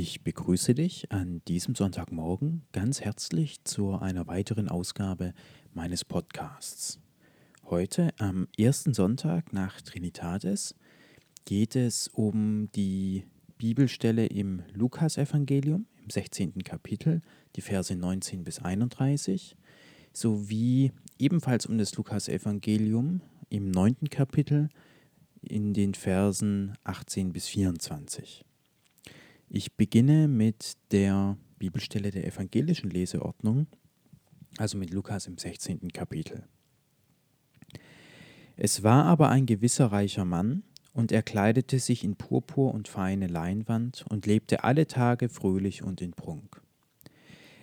Ich begrüße dich an diesem Sonntagmorgen ganz herzlich zu einer weiteren Ausgabe meines Podcasts. Heute, am ersten Sonntag nach Trinitatis, geht es um die Bibelstelle im Lukasevangelium im 16. Kapitel, die Verse 19 bis 31, sowie ebenfalls um das Lukasevangelium im 9. Kapitel in den Versen 18 bis 24. Ich beginne mit der Bibelstelle der evangelischen Leseordnung, also mit Lukas im 16. Kapitel. Es war aber ein gewisser reicher Mann, und er kleidete sich in Purpur und feine Leinwand und lebte alle Tage fröhlich und in Prunk.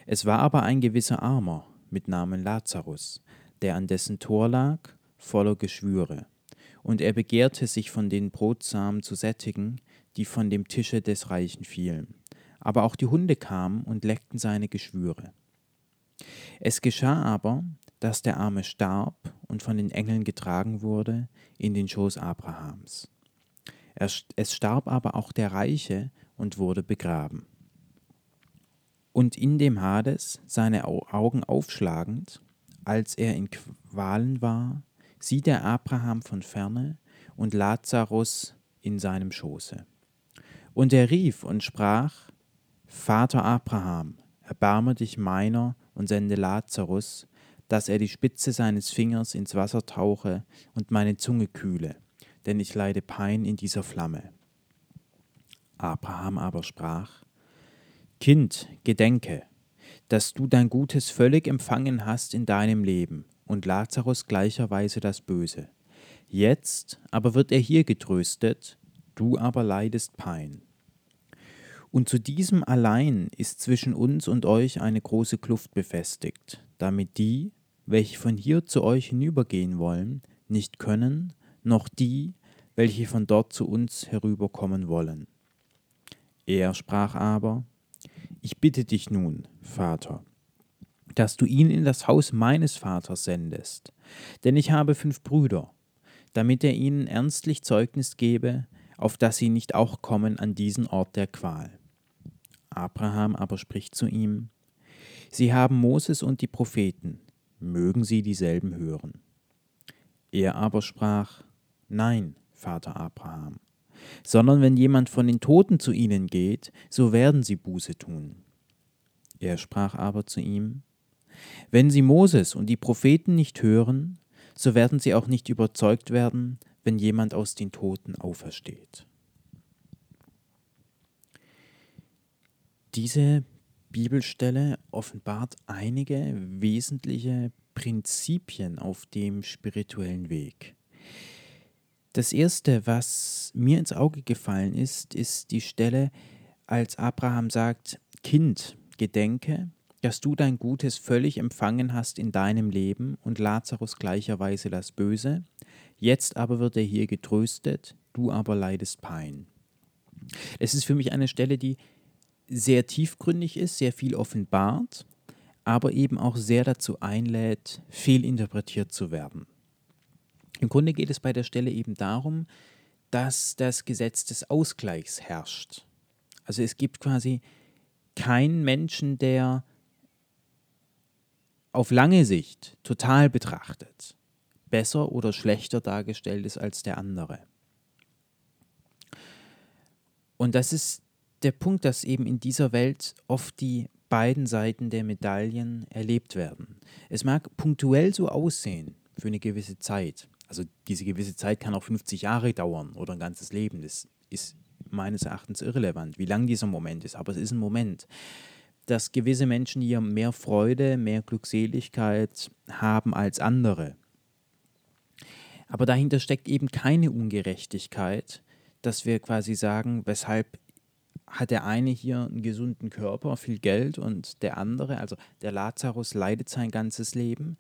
Es war aber ein gewisser Armer mit Namen Lazarus, der an dessen Tor lag, voller Geschwüre, und er begehrte sich von den Brotsamen zu sättigen, die von dem Tische des Reichen fielen. Aber auch die Hunde kamen und leckten seine Geschwüre. Es geschah aber, dass der Arme starb und von den Engeln getragen wurde in den Schoß Abrahams. es starb aber auch der Reiche und wurde begraben. Und in dem Hades, seine Augen aufschlagend, als er in Qualen war, sieht er Abraham von ferne und Lazarus in seinem Schoße. Und er rief und sprach, Vater Abraham, erbarme dich meiner und sende Lazarus, dass er die Spitze seines Fingers ins Wasser tauche und meine Zunge kühle, denn ich leide Pein in dieser Flamme. Abraham aber sprach, Kind, gedenke, dass du dein Gutes völlig empfangen hast in deinem Leben und Lazarus gleicherweise das Böse. Jetzt aber wird er hier getröstet, du aber leidest Pein. Und zu diesem allein ist zwischen uns und euch eine große Kluft befestigt, damit die, welche von hier zu euch hinübergehen wollen, nicht können, noch die, welche von dort zu uns herüberkommen wollen. Er sprach aber, Ich bitte dich nun, Vater, dass du ihn in das Haus meines Vaters sendest, denn ich habe fünf Brüder, damit er ihnen ernstlich Zeugnis gebe, auf dass sie nicht auch kommen an diesen Ort der Qual. Abraham aber spricht zu ihm, Sie haben Moses und die Propheten, mögen sie dieselben hören. Er aber sprach, Nein, Vater Abraham, sondern wenn jemand von den Toten zu ihnen geht, so werden sie Buße tun. Er sprach aber zu ihm, Wenn sie Moses und die Propheten nicht hören, so werden sie auch nicht überzeugt werden, wenn jemand aus den Toten aufersteht. Diese Bibelstelle offenbart einige wesentliche Prinzipien auf dem spirituellen Weg. Das erste, was mir ins Auge gefallen ist, ist die Stelle, als Abraham sagt, Kind, gedenke, dass du dein Gutes völlig empfangen hast in deinem Leben und Lazarus gleicherweise das Böse, jetzt aber wird er hier getröstet, du aber leidest Pein. Es ist für mich eine Stelle, die sehr tiefgründig ist, sehr viel offenbart, aber eben auch sehr dazu einlädt, fehlinterpretiert zu werden. Im Grunde geht es bei der Stelle eben darum, dass das Gesetz des Ausgleichs herrscht. Also es gibt quasi keinen Menschen, der auf lange Sicht total betrachtet besser oder schlechter dargestellt ist als der andere. Und das ist der Punkt, dass eben in dieser Welt oft die beiden Seiten der Medaillen erlebt werden. Es mag punktuell so aussehen für eine gewisse Zeit. Also diese gewisse Zeit kann auch 50 Jahre dauern oder ein ganzes Leben. Das ist meines Erachtens irrelevant, wie lang dieser Moment ist. Aber es ist ein Moment, dass gewisse Menschen hier mehr Freude, mehr Glückseligkeit haben als andere. Aber dahinter steckt eben keine Ungerechtigkeit, dass wir quasi sagen, weshalb hat der eine hier einen gesunden Körper, viel Geld und der andere, also der Lazarus, leidet sein ganzes Leben,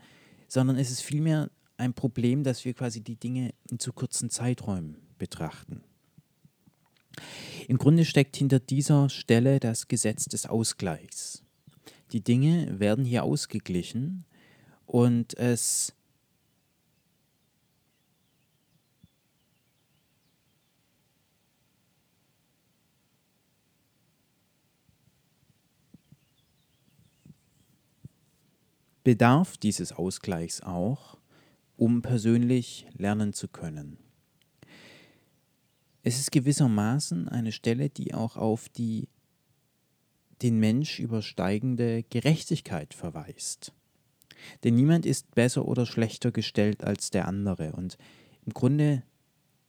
sondern es ist vielmehr ein Problem, dass wir quasi die Dinge in zu kurzen Zeiträumen betrachten. Im Grunde steckt hinter dieser Stelle das Gesetz des Ausgleichs. Die Dinge werden hier ausgeglichen und es bedarf dieses Ausgleichs auch, um persönlich lernen zu können. Es ist gewissermaßen eine Stelle, die auch auf die den Mensch übersteigende Gerechtigkeit verweist. Denn niemand ist besser oder schlechter gestellt als der andere. Und im Grunde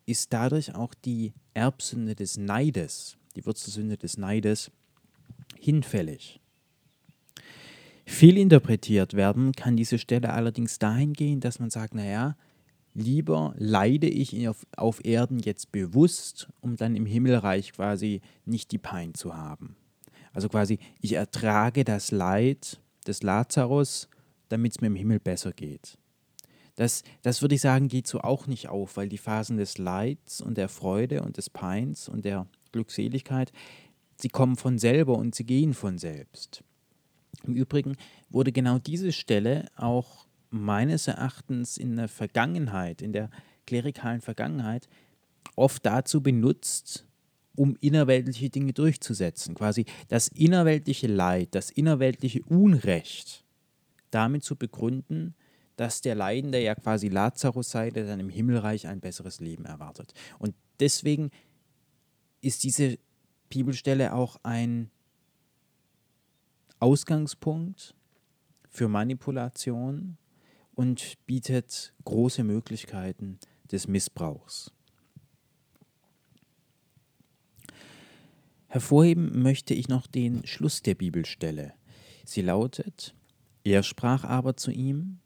ist dadurch auch die Erbsünde des Neides, die Wurzelsünde des Neides, hinfällig. Viel interpretiert werden kann diese Stelle allerdings dahingehend, dass man sagt, naja, lieber leide ich auf, auf Erden jetzt bewusst, um dann im Himmelreich quasi nicht die Pein zu haben. Also quasi, ich ertrage das Leid des Lazarus, damit es mir im Himmel besser geht. Das, das würde ich sagen, geht so auch nicht auf, weil die Phasen des Leids und der Freude und des Peins und der Glückseligkeit, sie kommen von selber und sie gehen von selbst. Im Übrigen wurde genau diese Stelle auch meines Erachtens in der Vergangenheit, in der klerikalen Vergangenheit, oft dazu benutzt, um innerweltliche Dinge durchzusetzen. Quasi das innerweltliche Leid, das innerweltliche Unrecht damit zu begründen, dass der Leidende ja quasi Lazarus sei, der dann im Himmelreich ein besseres Leben erwartet. Und deswegen ist diese Bibelstelle auch ein Ausgangspunkt für Manipulation und bietet große Möglichkeiten des Missbrauchs. Hervorheben möchte ich noch den Schluss der Bibelstelle. Sie lautet, er sprach aber zu ihm,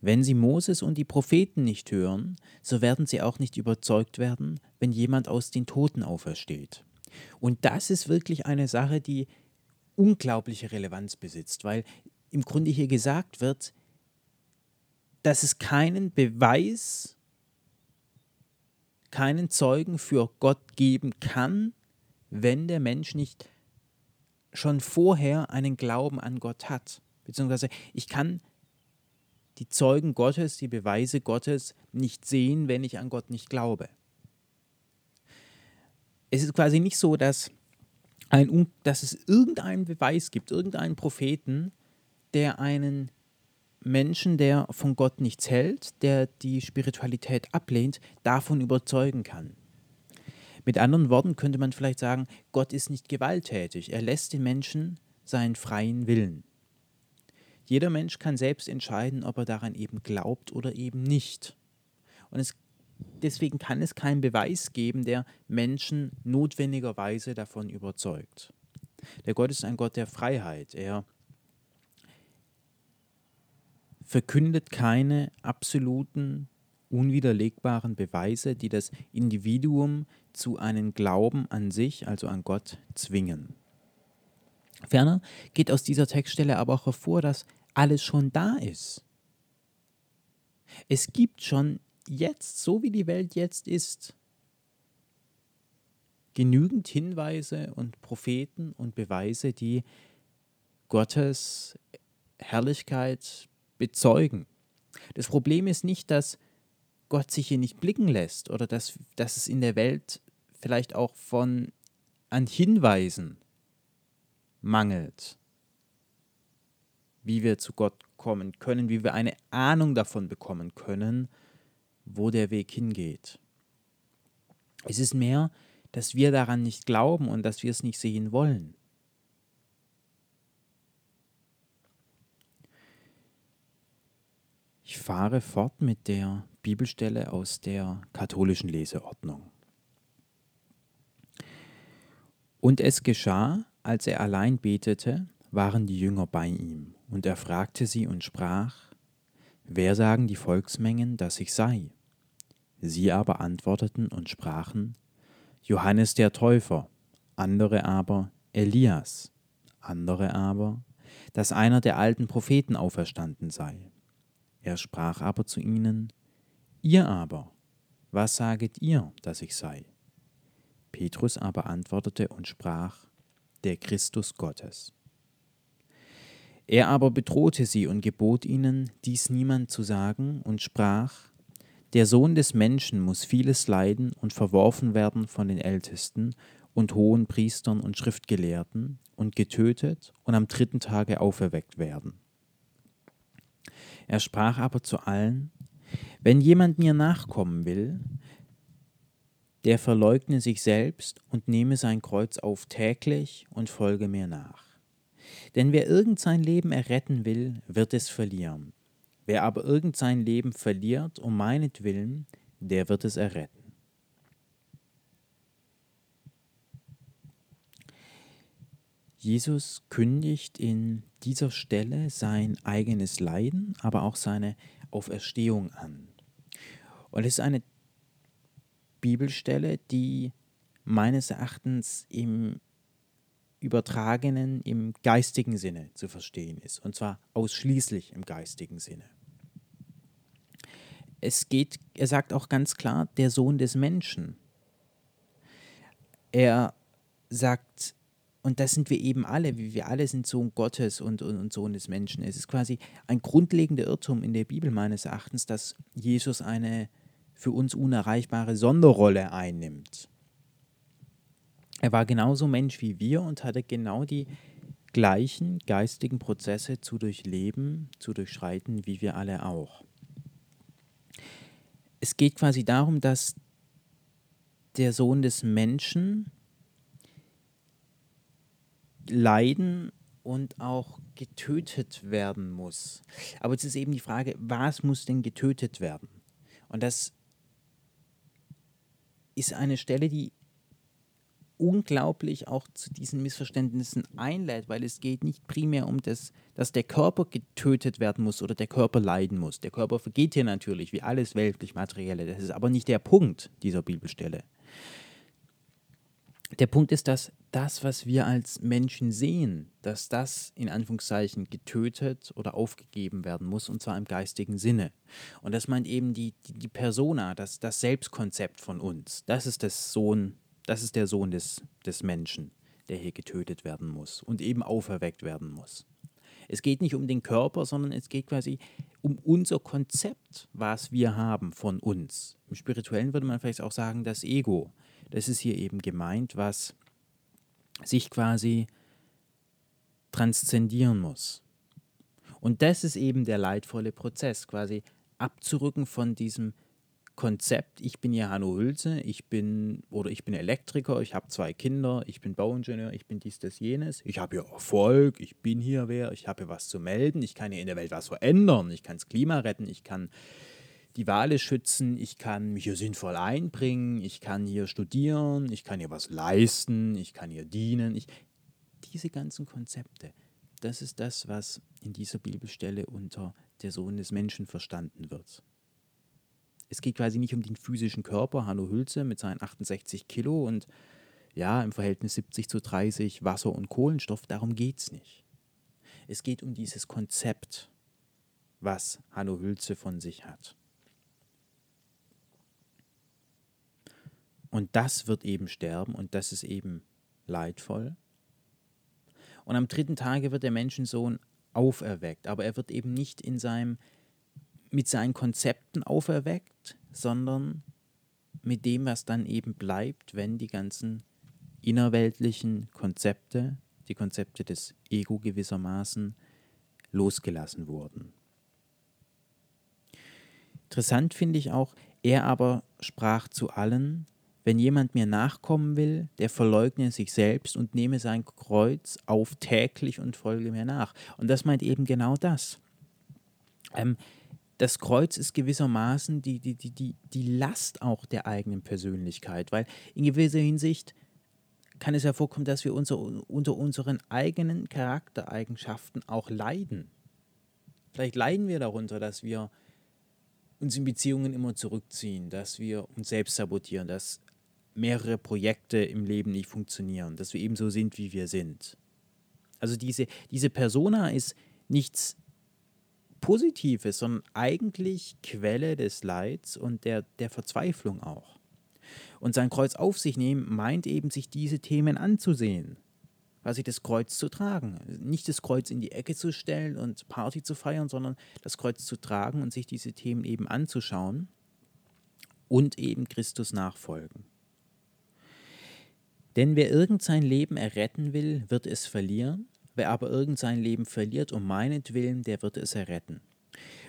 wenn sie Moses und die Propheten nicht hören, so werden sie auch nicht überzeugt werden, wenn jemand aus den Toten aufersteht. Und das ist wirklich eine Sache, die unglaubliche Relevanz besitzt, weil im Grunde hier gesagt wird, dass es keinen Beweis, keinen Zeugen für Gott geben kann, wenn der Mensch nicht schon vorher einen Glauben an Gott hat. Beziehungsweise ich kann die Zeugen Gottes, die Beweise Gottes nicht sehen, wenn ich an Gott nicht glaube. Es ist quasi nicht so, dass, ein, dass es irgendeinen Beweis gibt, irgendeinen Propheten, der einen Menschen, der von Gott nichts hält, der die Spiritualität ablehnt, davon überzeugen kann. Mit anderen Worten könnte man vielleicht sagen, Gott ist nicht gewalttätig, er lässt den Menschen seinen freien Willen. Jeder Mensch kann selbst entscheiden, ob er daran eben glaubt oder eben nicht. Und es, deswegen kann es keinen Beweis geben, der Menschen notwendigerweise davon überzeugt. Der Gott ist ein Gott der Freiheit. Er verkündet keine absoluten, unwiderlegbaren Beweise, die das Individuum zu einem Glauben an sich, also an Gott, zwingen. Ferner geht aus dieser Textstelle aber auch hervor, dass alles schon da ist. Es gibt schon jetzt, so wie die Welt jetzt ist, genügend Hinweise und Propheten und Beweise, die Gottes Herrlichkeit bezeugen. Das Problem ist nicht, dass Gott sich hier nicht blicken lässt oder dass, dass es in der Welt vielleicht auch von an Hinweisen mangelt, wie wir zu Gott kommen können, wie wir eine Ahnung davon bekommen können, wo der Weg hingeht. Es ist mehr, dass wir daran nicht glauben und dass wir es nicht sehen wollen. Ich fahre fort mit der Bibelstelle aus der katholischen Leseordnung. Und es geschah, als er allein betete, waren die Jünger bei ihm, und er fragte sie und sprach, Wer sagen die Volksmengen, dass ich sei? Sie aber antworteten und sprachen, Johannes der Täufer, andere aber Elias, andere aber, dass einer der alten Propheten auferstanden sei. Er sprach aber zu ihnen, Ihr aber, was saget ihr, dass ich sei? Petrus aber antwortete und sprach, der Christus Gottes. Er aber bedrohte sie und gebot ihnen, dies niemand zu sagen, und sprach, Der Sohn des Menschen muss vieles leiden und verworfen werden von den Ältesten und hohen Priestern und Schriftgelehrten und getötet und am dritten Tage auferweckt werden. Er sprach aber zu allen, wenn jemand mir nachkommen will, der verleugne sich selbst und nehme sein Kreuz auf täglich und folge mir nach. Denn wer irgend sein Leben erretten will, wird es verlieren. Wer aber irgend sein Leben verliert um meinetwillen, der wird es erretten. Jesus kündigt in dieser Stelle sein eigenes Leiden, aber auch seine Auferstehung an. Und es ist eine Bibelstelle, die meines Erachtens im übertragenen, im geistigen Sinne zu verstehen ist. Und zwar ausschließlich im geistigen Sinne. Es geht, er sagt auch ganz klar, der Sohn des Menschen. Er sagt, und das sind wir eben alle, wir alle sind Sohn Gottes und, und, und, Sohn des Menschen. Es ist quasi ein grundlegender Irrtum in der Bibel meines Erachtens, dass Jesus eine für uns unerreichbare Sonderrolle einnimmt. Er war genauso Mensch wie wir und hatte genau die gleichen geistigen Prozesse zu durchleben, zu durchschreiten, wie wir alle auch. Es geht quasi darum, dass der Sohn des Menschen leiden und auch getötet werden muss. Aber jetzt ist eben die Frage, was muss denn getötet werden? Und das ist eine Stelle, die unglaublich auch zu diesen Missverständnissen einlädt, weil es geht nicht primär um das, dass der Körper getötet werden muss oder der Körper leiden muss. Der Körper vergeht hier natürlich, wie alles weltlich Materielle. Das ist aber nicht der Punkt dieser Bibelstelle. Der Punkt ist, dass das, was wir als Menschen sehen, dass das in Anführungszeichen getötet oder aufgegeben werden muss, und zwar im geistigen Sinne. Und das meint eben die, die, die Persona, das, das Selbstkonzept von uns. Das ist das Sohn, das ist der Sohn des, des Menschen, der hier getötet werden muss und eben auferweckt werden muss. Es geht nicht um den Körper, sondern es geht quasi um unser Konzept, was wir haben von uns. Im Spirituellen würde man vielleicht auch sagen, das Ego. Das ist hier eben gemeint, was sich quasi transzendieren muss. Und das ist eben der leidvolle Prozess, quasi abzurücken von diesem Konzept, ich bin ja Hanno Hülse, ich bin oder ich bin Elektriker, ich habe zwei Kinder, ich bin Bauingenieur, ich bin dies, das, jenes, ich habe hier Erfolg, ich bin hier wer, ich habe hier was zu melden, ich kann hier in der Welt was verändern, ich kann das Klima retten, ich kann die Wale schützen, ich kann mich hier sinnvoll einbringen, ich kann hier studieren, ich kann hier was leisten, ich kann hier dienen. Ich, diese ganzen Konzepte, das ist das, was in dieser Bibelstelle unter der Sohn des Menschen verstanden wird. Es geht quasi nicht um den physischen Körper, Hanno Hülse mit seinen 68 Kilo und ja, im Verhältnis 70 zu 30 Wasser und Kohlenstoff, darum geht es nicht. Es geht um dieses Konzept, was Hanno Hülze von sich hat. Und das wird eben sterben und das ist eben leidvoll. Und am dritten Tage wird der Menschensohn auferweckt, aber er wird eben nicht in seinem, mit seinen Konzepten auferweckt, sondern mit dem, was dann eben bleibt, wenn die ganzen innerweltlichen Konzepte, die Konzepte des Ego gewissermaßen, losgelassen wurden. Interessant finde ich auch, er aber sprach zu allen, wenn jemand mir nachkommen will, der verleugne sich selbst und nehme sein Kreuz auf täglich und folge mir nach. Und das meint eben genau das. Ähm, das Kreuz ist gewissermaßen die, die, die, die, die Last auch der eigenen Persönlichkeit, weil in gewisser Hinsicht kann es ja vorkommen, dass wir unser, unter unseren eigenen Charaktereigenschaften auch leiden. Vielleicht leiden wir darunter, dass wir uns in Beziehungen immer zurückziehen, dass wir uns selbst sabotieren, dass mehrere Projekte im Leben nicht funktionieren, dass wir eben so sind, wie wir sind. Also diese, diese Persona ist nichts Positives, sondern eigentlich Quelle des Leids und der, der Verzweiflung auch. Und sein Kreuz auf sich nehmen meint eben, sich diese Themen anzusehen, quasi das Kreuz zu tragen. Nicht das Kreuz in die Ecke zu stellen und Party zu feiern, sondern das Kreuz zu tragen und sich diese Themen eben anzuschauen und eben Christus nachfolgen. Denn wer irgend sein Leben erretten will, wird es verlieren, wer aber irgend sein Leben verliert um meinetwillen, der wird es erretten.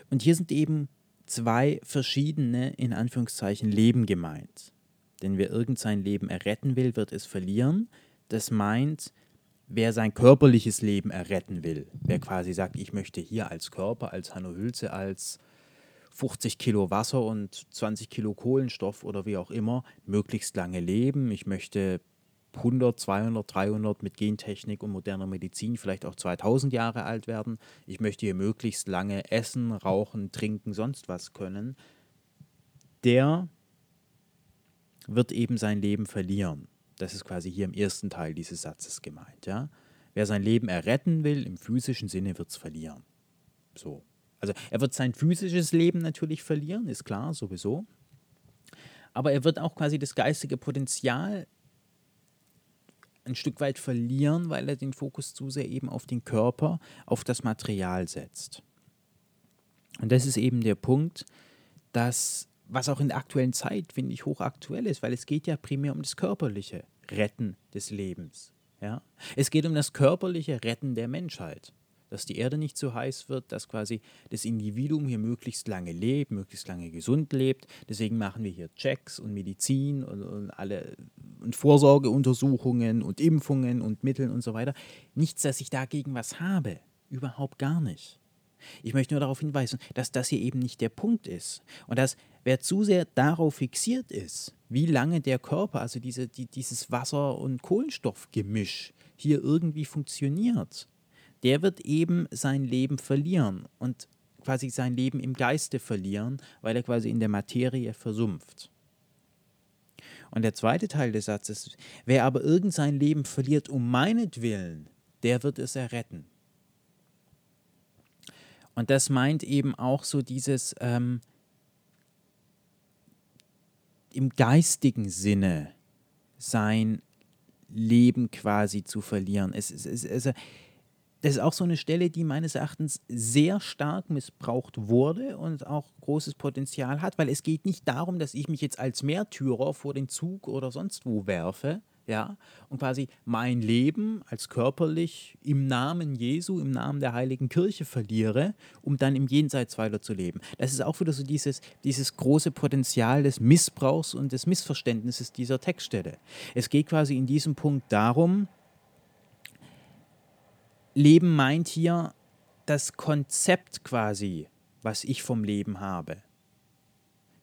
Und hier sind eben zwei verschiedene, in Anführungszeichen, Leben gemeint. Denn wer irgend sein Leben erretten will, wird es verlieren. Das meint, wer sein körperliches Leben erretten will, wer quasi sagt, ich möchte hier als Körper, als Hanno Hülze, als 50 Kilo Wasser und 20 Kilo Kohlenstoff oder wie auch immer, möglichst lange leben. Ich möchte 100, 200, 300 mit Gentechnik und moderner Medizin vielleicht auch 2000 Jahre alt werden. Ich möchte hier möglichst lange essen, rauchen, trinken, sonst was können. Der wird eben sein Leben verlieren. Das ist quasi hier im ersten Teil dieses Satzes gemeint. Ja? Wer sein Leben erretten will, im physischen Sinne wird es verlieren. So. Also er wird sein physisches Leben natürlich verlieren, ist klar, sowieso. Aber er wird auch quasi das geistige Potenzial ein Stück weit verlieren, weil er den Fokus zu sehr eben auf den Körper, auf das Material setzt. Und das ist eben der Punkt, dass was auch in der aktuellen Zeit, finde ich, hochaktuell ist, weil es geht ja primär um das körperliche Retten des Lebens. Ja? Es geht um das körperliche Retten der Menschheit. Dass die Erde nicht so heiß wird, dass quasi das Individuum hier möglichst lange lebt, möglichst lange gesund lebt. Deswegen machen wir hier Checks und Medizin und, und alle und Vorsorgeuntersuchungen und Impfungen und Mittel und so weiter. Nichts, dass ich dagegen was habe. Überhaupt gar nicht. Ich möchte nur darauf hinweisen, dass das hier eben nicht der Punkt ist. Und dass wer zu sehr darauf fixiert ist, wie lange der Körper, also diese, die, dieses Wasser- und Kohlenstoffgemisch hier irgendwie funktioniert, der wird eben sein Leben verlieren und quasi sein Leben im Geiste verlieren, weil er quasi in der Materie versumpft. Und der zweite Teil des Satzes, wer aber irgend sein Leben verliert um meinetwillen, der wird es erretten. Und das meint eben auch so dieses ähm, im geistigen Sinne sein Leben quasi zu verlieren. Es, es, es, es, das ist auch so eine Stelle, die meines Erachtens sehr stark missbraucht wurde und auch großes Potenzial hat, weil es geht nicht darum, dass ich mich jetzt als Märtyrer vor den Zug oder sonst wo werfe, ja, und quasi mein Leben als körperlich im Namen Jesu, im Namen der heiligen Kirche verliere, um dann im Jenseits weiterzuleben. Das ist auch wieder so dieses, dieses große Potenzial des Missbrauchs und des Missverständnisses dieser Textstelle. Es geht quasi in diesem Punkt darum, Leben meint hier das Konzept quasi, was ich vom Leben habe.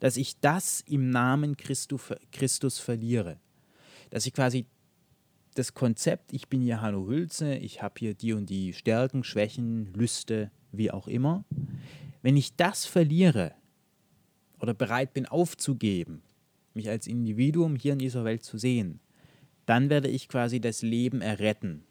Dass ich das im Namen Christu, Christus verliere dass ich quasi das Konzept, ich bin hier Hanno Hülze, ich habe hier die und die Stärken, Schwächen, Lüste, wie auch immer, wenn ich das verliere oder bereit bin aufzugeben, mich als Individuum hier in dieser Welt zu sehen, dann werde ich quasi das Leben erretten.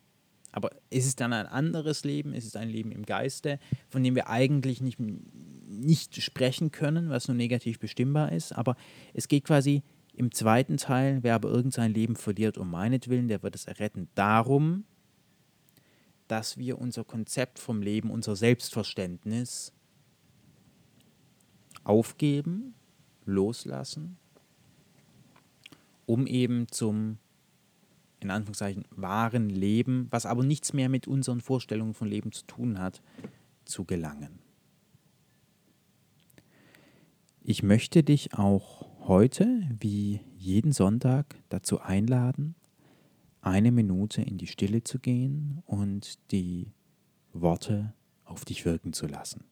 Aber ist es dann ein anderes Leben? Ist es ein Leben im Geiste, von dem wir eigentlich nicht, nicht sprechen können, was nur negativ bestimmbar ist? Aber es geht quasi im zweiten Teil, wer aber irgend sein Leben verliert um meinetwillen, der wird es erretten. Darum, dass wir unser Konzept vom Leben, unser Selbstverständnis aufgeben, loslassen, um eben zum, in Anführungszeichen, wahren Leben, was aber nichts mehr mit unseren Vorstellungen von Leben zu tun hat, zu gelangen. Ich möchte dich auch heute, wie jeden Sonntag, dazu einladen, eine Minute in die Stille zu gehen und die Worte auf dich wirken zu lassen.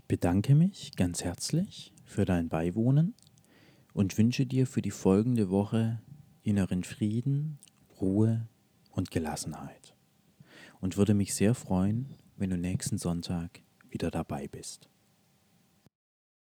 Ich bedanke mich ganz herzlich für dein Beiwohnen und wünsche dir für die folgende Woche inneren Frieden, Ruhe und Gelassenheit. Und würde mich sehr freuen, wenn du nächsten Sonntag wieder dabei bist.